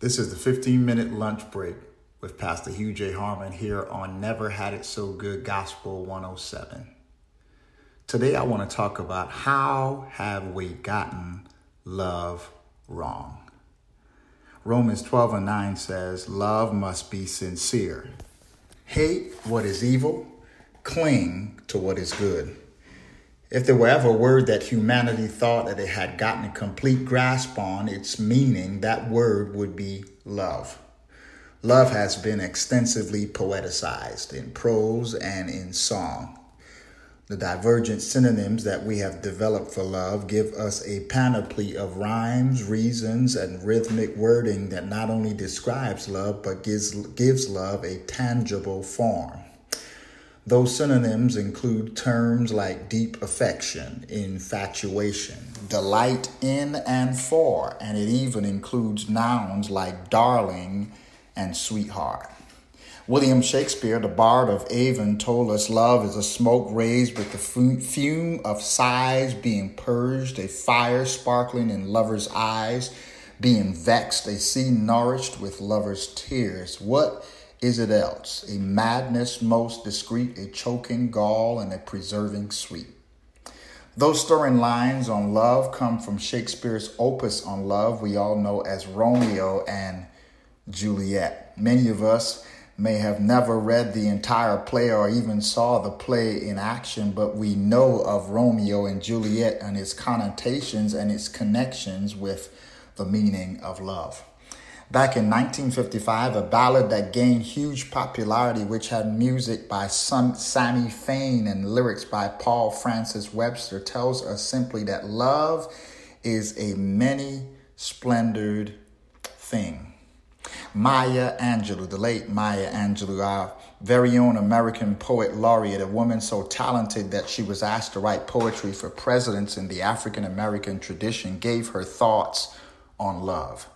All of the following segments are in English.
This is the 15 minute lunch break with Pastor Hugh J. Harmon here on Never Had It So Good Gospel 107. Today I want to talk about how have we gotten love wrong. Romans 12 and 9 says, Love must be sincere. Hate what is evil, cling to what is good. If there were ever a word that humanity thought that it had gotten a complete grasp on its meaning, that word would be love. Love has been extensively poeticized in prose and in song. The divergent synonyms that we have developed for love give us a panoply of rhymes, reasons, and rhythmic wording that not only describes love but gives, gives love a tangible form. Those synonyms include terms like deep affection, infatuation, delight in and for, and it even includes nouns like darling and sweetheart. William Shakespeare, the bard of Avon, told us love is a smoke raised with the fume of sighs being purged, a fire sparkling in lovers' eyes, being vexed, a sea nourished with lovers' tears. What is it else? A madness most discreet, a choking gall, and a preserving sweet. Those stirring lines on love come from Shakespeare's opus on love we all know as Romeo and Juliet. Many of us may have never read the entire play or even saw the play in action, but we know of Romeo and Juliet and its connotations and its connections with the meaning of love. Back in 1955, a ballad that gained huge popularity, which had music by Sammy Fain and lyrics by Paul Francis Webster, tells us simply that love is a many splendored thing. Maya Angelou, the late Maya Angelou, our very own American poet laureate, a woman so talented that she was asked to write poetry for presidents in the African American tradition, gave her thoughts on love.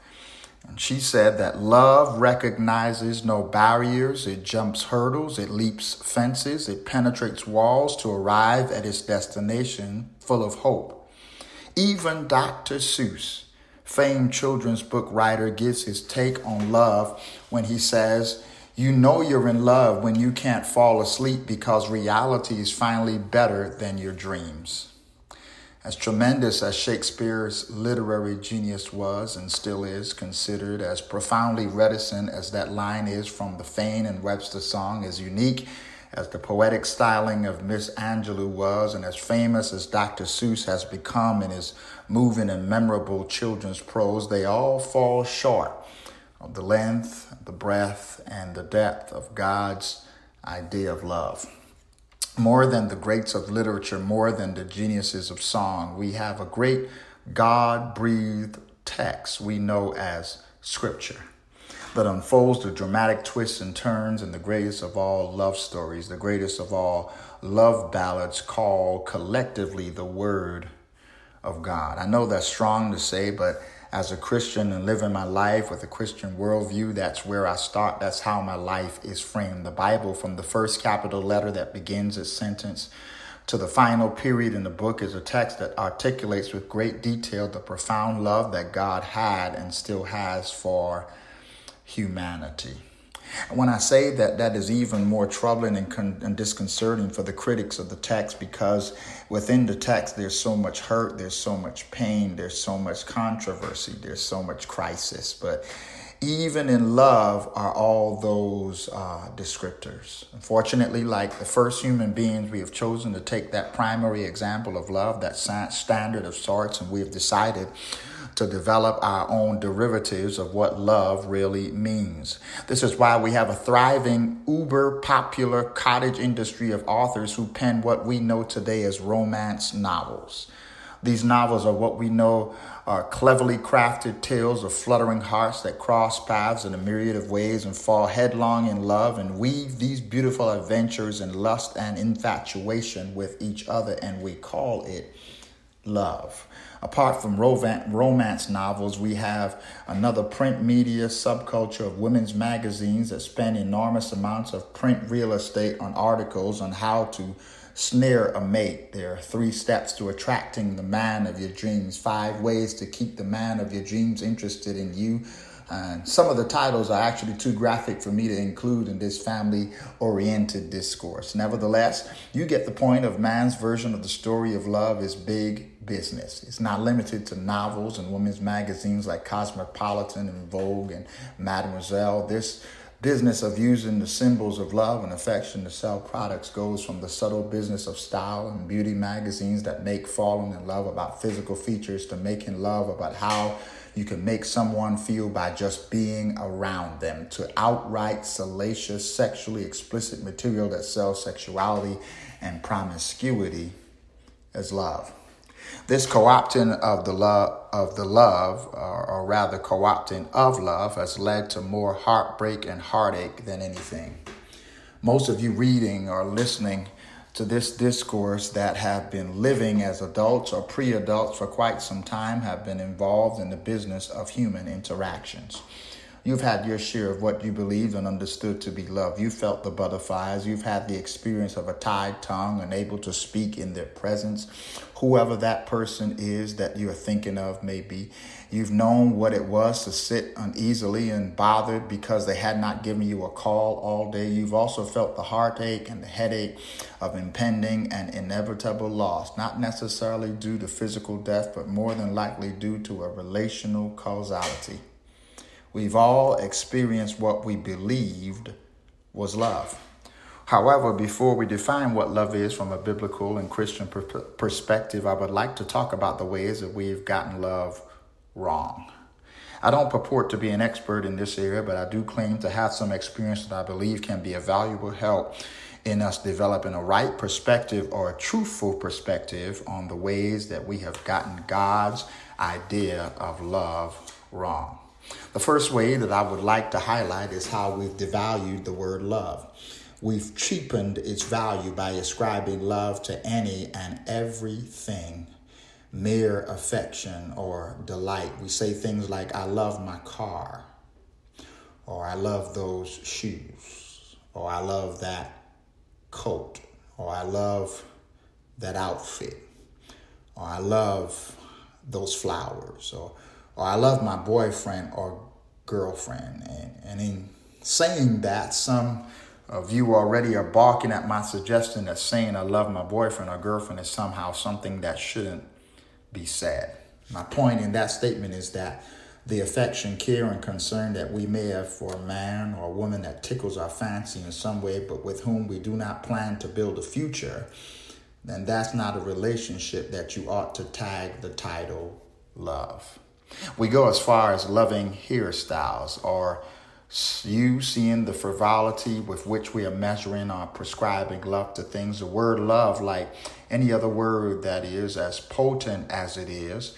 And she said that love recognizes no barriers, it jumps hurdles, it leaps fences, it penetrates walls to arrive at its destination full of hope. Even Dr. Seuss, famed children's book writer, gives his take on love when he says, You know you're in love when you can't fall asleep because reality is finally better than your dreams. As tremendous as Shakespeare's literary genius was and still is, considered as profoundly reticent as that line is from the Fain and Webster song, as unique as the poetic styling of Miss Angelou was, and as famous as Dr. Seuss has become in his moving and memorable children's prose, they all fall short of the length, the breadth, and the depth of God's idea of love more than the greats of literature, more than the geniuses of song, we have a great God breathed text we know as Scripture that unfolds the dramatic twists and turns in the greatest of all love stories, the greatest of all love ballads called collectively the Word of God. I know that's strong to say, but as a Christian and living my life with a Christian worldview, that's where I start. That's how my life is framed. The Bible, from the first capital letter that begins a sentence to the final period in the book, is a text that articulates with great detail the profound love that God had and still has for humanity. When I say that, that is even more troubling and, con- and, disconcerting for the critics of the text because within the text there's so much hurt, there's so much pain, there's so much controversy, there's so much crisis. But even in love are all those uh, descriptors. Unfortunately, like the first human beings, we have chosen to take that primary example of love, that standard of sorts, and we have decided to develop our own derivatives of what love really means. This is why we have a thriving, uber popular cottage industry of authors who pen what we know today as romance novels. These novels are what we know are cleverly crafted tales of fluttering hearts that cross paths in a myriad of ways and fall headlong in love and weave these beautiful adventures in lust and infatuation with each other, and we call it love. Apart from romance novels, we have another print media subculture of women's magazines that spend enormous amounts of print real estate on articles on how to snare a mate. There are three steps to attracting the man of your dreams, five ways to keep the man of your dreams interested in you, And some of the titles are actually too graphic for me to include in this family oriented discourse. Nevertheless, you get the point of man's version of the story of love is big business. It's not limited to novels and women's magazines like Cosmopolitan and Vogue and Mademoiselle. This business of using the symbols of love and affection to sell products goes from the subtle business of style and beauty magazines that make falling in love about physical features to making love about how you can make someone feel by just being around them to outright salacious, sexually explicit material that sells sexuality and promiscuity as love. This co-opting of the love of the love, or, or rather co-opting of love, has led to more heartbreak and heartache than anything. Most of you reading or listening to this discourse that have been living as adults or pre adults for quite some time have been involved in the business of human interactions. You've had your share of what you believed and understood to be love. You felt the butterflies. You've had the experience of a tied tongue and able to speak in their presence. Whoever that person is that you're thinking of, maybe. You've known what it was to sit uneasily and bothered because they had not given you a call all day. You've also felt the heartache and the headache of impending and inevitable loss, not necessarily due to physical death, but more than likely due to a relational causality. We've all experienced what we believed was love. However, before we define what love is from a biblical and Christian per- perspective, I would like to talk about the ways that we've gotten love wrong. I don't purport to be an expert in this area, but I do claim to have some experience that I believe can be a valuable help in us developing a right perspective or a truthful perspective on the ways that we have gotten God's idea of love wrong. The first way that I would like to highlight is how we've devalued the word love. We've cheapened its value by ascribing love to any and everything, mere affection or delight. We say things like, I love my car, or I love those shoes, or I love that coat, or I love that outfit, or I love those flowers, or or I love my boyfriend or girlfriend. And, and in saying that, some of you already are balking at my suggestion that saying I love my boyfriend or girlfriend is somehow something that shouldn't be said. My point in that statement is that the affection, care, and concern that we may have for a man or a woman that tickles our fancy in some way, but with whom we do not plan to build a future, then that's not a relationship that you ought to tag the title love. We go as far as loving hairstyles or you seeing the frivolity with which we are measuring or prescribing love to things. The word love, like any other word that is as potent as it is,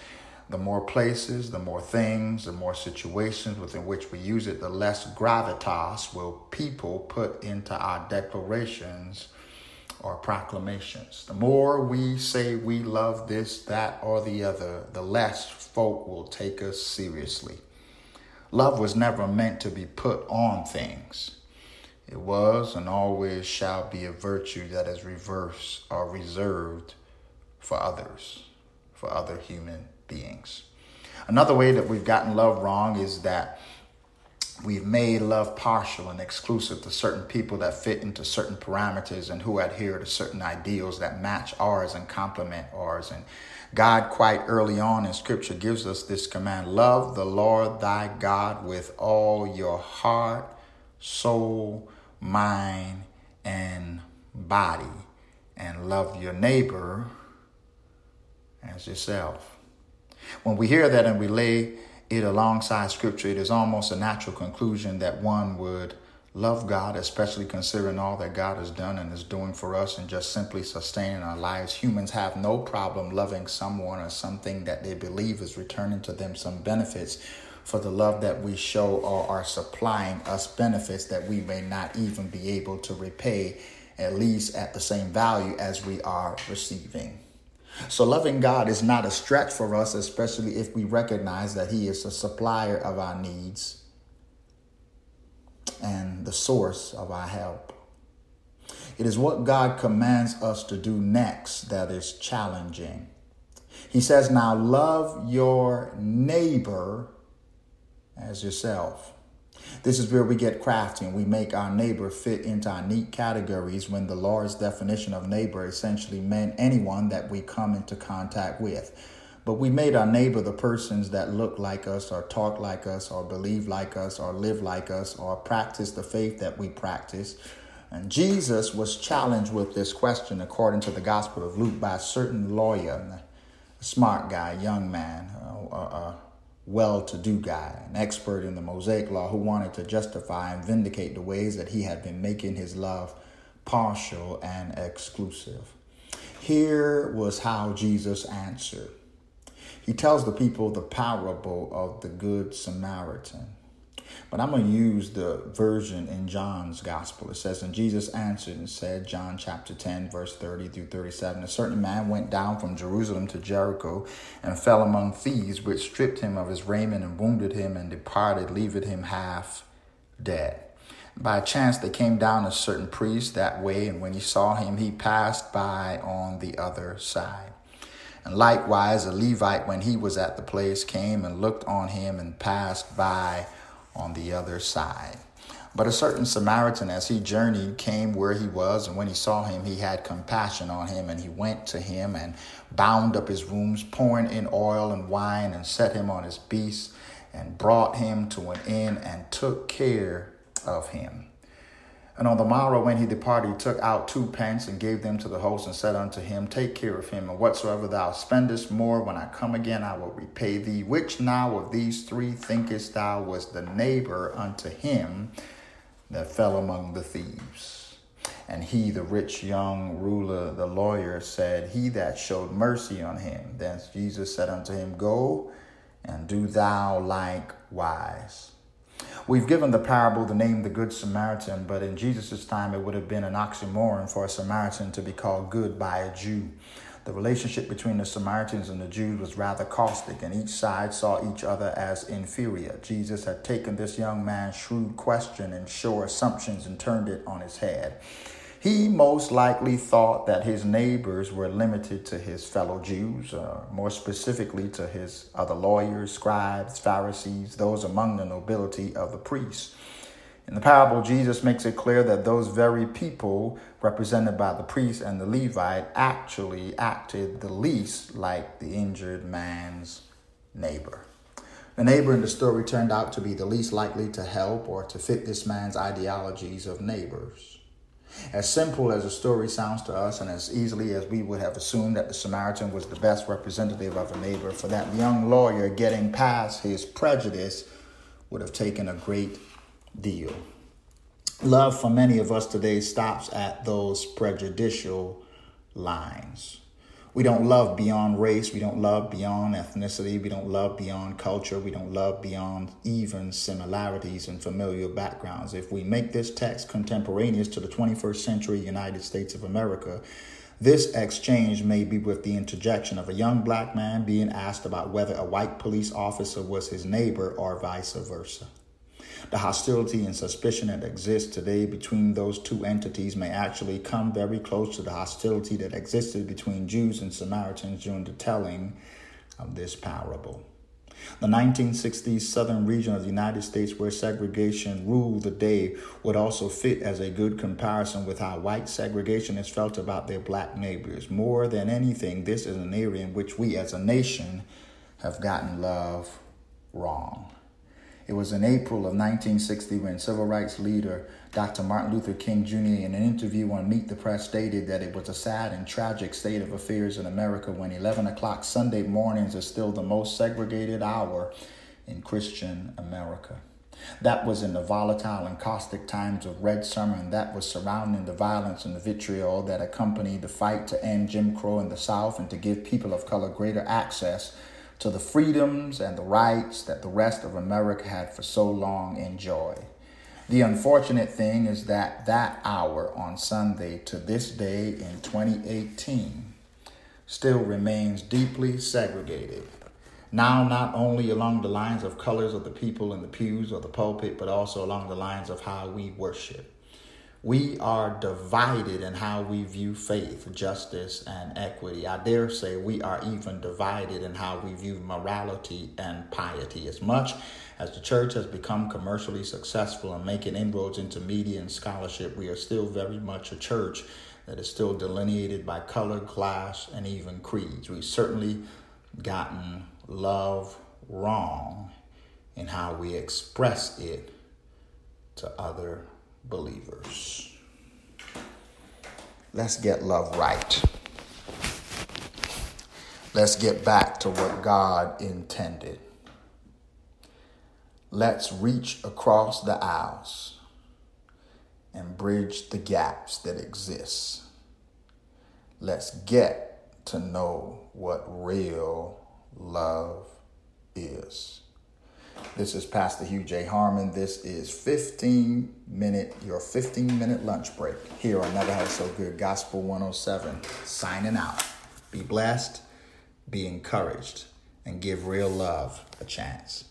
the more places, the more things, the more situations within which we use it, the less gravitas will people put into our declarations or proclamations. The more we say we love this, that, or the other, the less folk will take us seriously. Love was never meant to be put on things. It was and always shall be a virtue that is reversed or reserved for others, for other human beings. Another way that we've gotten love wrong is that we've made love partial and exclusive to certain people that fit into certain parameters and who adhere to certain ideals that match ours and complement ours. And God, quite early on in scripture, gives us this command love the Lord thy God with all your heart, soul, mind, and body, and love your neighbor as yourself. When we hear that and we lay it alongside scripture, it is almost a natural conclusion that one would love God, especially considering all that God has done and is doing for us and just simply sustaining our lives. Humans have no problem loving someone or something that they believe is returning to them some benefits for the love that we show or are supplying us benefits that we may not even be able to repay, at least at the same value as we are receiving. So, loving God is not a stretch for us, especially if we recognize that He is the supplier of our needs and the source of our help. It is what God commands us to do next that is challenging. He says, Now love your neighbor as yourself. This is where we get crafty and we make our neighbor fit into our neat categories when the Lord's definition of neighbor essentially meant anyone that we come into contact with. But we made our neighbor the persons that look like us, or talk like us, or believe like us, or live like us, or practice the faith that we practice. And Jesus was challenged with this question, according to the Gospel of Luke, by a certain lawyer, a smart guy, young man, a, a well to do guy, an expert in the Mosaic law who wanted to justify and vindicate the ways that he had been making his love partial and exclusive. Here was how Jesus answered. He tells the people the parable of the Good Samaritan. But I'm going to use the version in John's gospel. It says, And Jesus answered and said, John chapter 10, verse 30 through 37, A certain man went down from Jerusalem to Jericho and fell among thieves, which stripped him of his raiment and wounded him and departed, leaving him half dead. By chance, they came down a certain priest that way, and when he saw him, he passed by on the other side. And likewise, a Levite, when he was at the place, came and looked on him and passed by on the other side. But a certain Samaritan, as he journeyed, came where he was, and when he saw him, he had compassion on him, and he went to him and bound up his wounds, pouring in oil and wine, and set him on his beast, and brought him to an inn, and took care of him. And on the morrow, when he departed, he took out two pence and gave them to the host, and said unto him, Take care of him, and whatsoever thou spendest more, when I come again, I will repay thee. Which now of these three thinkest thou was the neighbor unto him that fell among the thieves? And he, the rich young ruler, the lawyer, said, He that showed mercy on him. Then Jesus said unto him, Go and do thou likewise. We've given the parable the name the Good Samaritan, but in Jesus' time it would have been an oxymoron for a Samaritan to be called good by a Jew. The relationship between the Samaritans and the Jews was rather caustic, and each side saw each other as inferior. Jesus had taken this young man's shrewd question and sure assumptions and turned it on his head. He most likely thought that his neighbors were limited to his fellow Jews, or more specifically to his other lawyers, scribes, Pharisees, those among the nobility of the priests. In the parable, Jesus makes it clear that those very people, represented by the priest and the Levite, actually acted the least like the injured man's neighbor. The neighbor in the story turned out to be the least likely to help or to fit this man's ideologies of neighbors. As simple as the story sounds to us, and as easily as we would have assumed that the Samaritan was the best representative of a neighbor, for that young lawyer getting past his prejudice would have taken a great deal. Love for many of us today stops at those prejudicial lines. We don't love beyond race. We don't love beyond ethnicity. We don't love beyond culture. We don't love beyond even similarities and familial backgrounds. If we make this text contemporaneous to the 21st century United States of America, this exchange may be with the interjection of a young black man being asked about whether a white police officer was his neighbor or vice versa. The hostility and suspicion that exists today between those two entities may actually come very close to the hostility that existed between Jews and Samaritans during the telling of this parable. The 1960s southern region of the United States, where segregation ruled the day, would also fit as a good comparison with how white segregationists felt about their black neighbors. More than anything, this is an area in which we as a nation have gotten love wrong. It was in April of 1960 when civil rights leader Dr. Martin Luther King Jr., in an interview on Meet the Press, stated that it was a sad and tragic state of affairs in America when 11 o'clock Sunday mornings is still the most segregated hour in Christian America. That was in the volatile and caustic times of Red Summer, and that was surrounding the violence and the vitriol that accompanied the fight to end Jim Crow in the South and to give people of color greater access to the freedoms and the rights that the rest of America had for so long enjoyed. The unfortunate thing is that that hour on Sunday to this day in 2018 still remains deeply segregated. Now, not only along the lines of colors of the people in the pews or the pulpit, but also along the lines of how we worship. We are divided in how we view faith, justice, and equity. I dare say we are even divided in how we view morality and piety. As much as the church has become commercially successful and making inroads into media and scholarship, we are still very much a church that is still delineated by color, class, and even creeds. We've certainly gotten love wrong in how we express it to other believers. Let's get love right. Let's get back to what God intended. Let's reach across the aisles and bridge the gaps that exist. Let's get to know what real love is. This is Pastor Hugh J. Harmon. This is 15 minute, your 15 minute lunch break here on Never Had So Good Gospel 107. Signing out. Be blessed, be encouraged, and give real love a chance.